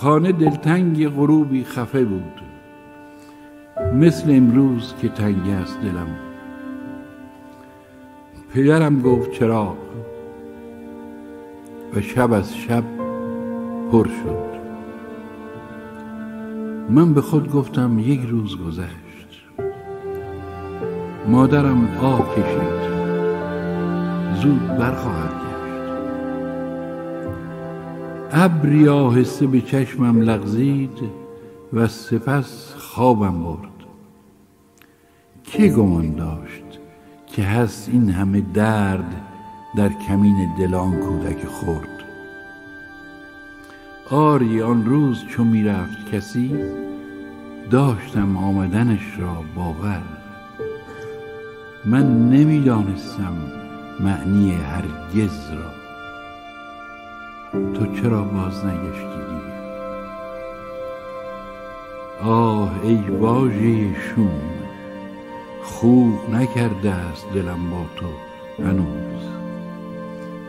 خانه دلتنگ غروبی خفه بود. مثل امروز که تنگ است دلم. پدرم گفت چراغ؟ و شب از شب پر شد. من به خود گفتم یک روز گذشت. مادرم آه کشید. زود برخواهد ابری آهسته به چشمم لغزید و سپس خوابم برد. که گمان داشت که هست این همه درد در کمین دلان کودک خورد آری آن روز چو می‌رفت کسی داشتم آمدنش را باور. من نمی‌دانستم معنی هرگز را. تو چرا باز نگشتی دیگر آه ای واژه شوم خوب نکرده است دلم با تو هنوز.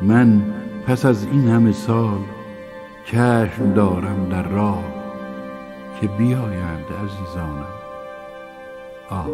من پس از این همه سال چشم دارم در راه که بیایند عزیزانم. آه.